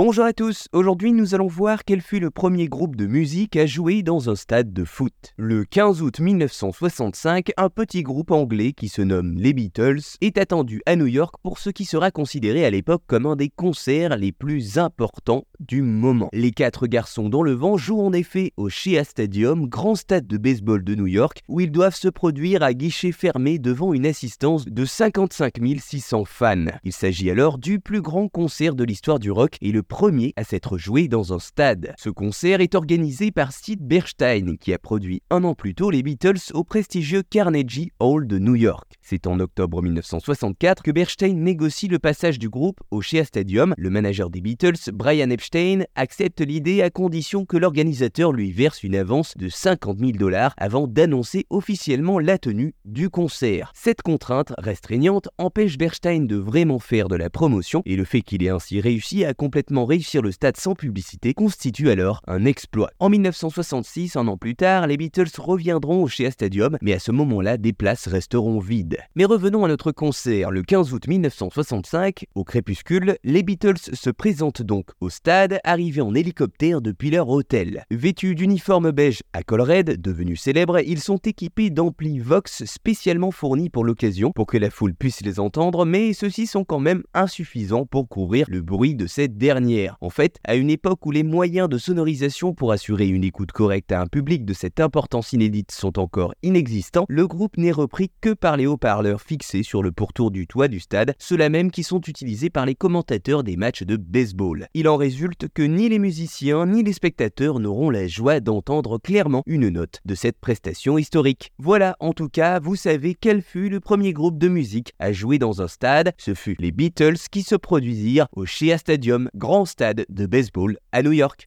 Bonjour à tous, aujourd'hui nous allons voir quel fut le premier groupe de musique à jouer dans un stade de foot. Le 15 août 1965, un petit groupe anglais qui se nomme les Beatles est attendu à New York pour ce qui sera considéré à l'époque comme un des concerts les plus importants du moment. Les quatre garçons dans le vent jouent en effet au Shea Stadium, grand stade de baseball de New York, où ils doivent se produire à guichet fermé devant une assistance de 55 600 fans. Il s'agit alors du plus grand concert de l'histoire du rock et le premier à s'être joué dans un stade. Ce concert est organisé par Sid Bernstein qui a produit un an plus tôt les Beatles au prestigieux Carnegie Hall de New York. C'est en octobre 1964 que Bernstein négocie le passage du groupe au Shea Stadium. Le manager des Beatles, Brian Epstein, accepte l'idée à condition que l'organisateur lui verse une avance de 50 000 dollars avant d'annoncer officiellement la tenue du concert. Cette contrainte restreignante empêche Bernstein de vraiment faire de la promotion et le fait qu'il ait ainsi réussi à complètement réussir le stade sans publicité constitue alors un exploit. En 1966, un an plus tard, les Beatles reviendront au Shea Stadium, mais à ce moment-là, des places resteront vides. Mais revenons à notre concert. Le 15 août 1965, au crépuscule, les Beatles se présentent donc au stade, arrivés en hélicoptère depuis leur hôtel. Vêtus d'uniformes beige à col raide, devenus célèbres, ils sont équipés d'amplis Vox spécialement fournis pour l'occasion pour que la foule puisse les entendre, mais ceux-ci sont quand même insuffisants pour couvrir le bruit de cette dernière. En fait, à une époque où les moyens de sonorisation pour assurer une écoute correcte à un public de cette importance inédite sont encore inexistants, le groupe n'est repris que par les haut-parleurs fixés sur le pourtour du toit du stade, ceux-là même qui sont utilisés par les commentateurs des matchs de baseball. Il en résulte que ni les musiciens ni les spectateurs n'auront la joie d'entendre clairement une note de cette prestation historique. Voilà, en tout cas, vous savez quel fut le premier groupe de musique à jouer dans un stade. Ce fut les Beatles qui se produisirent au Shea Stadium, grand stade de baseball à New York.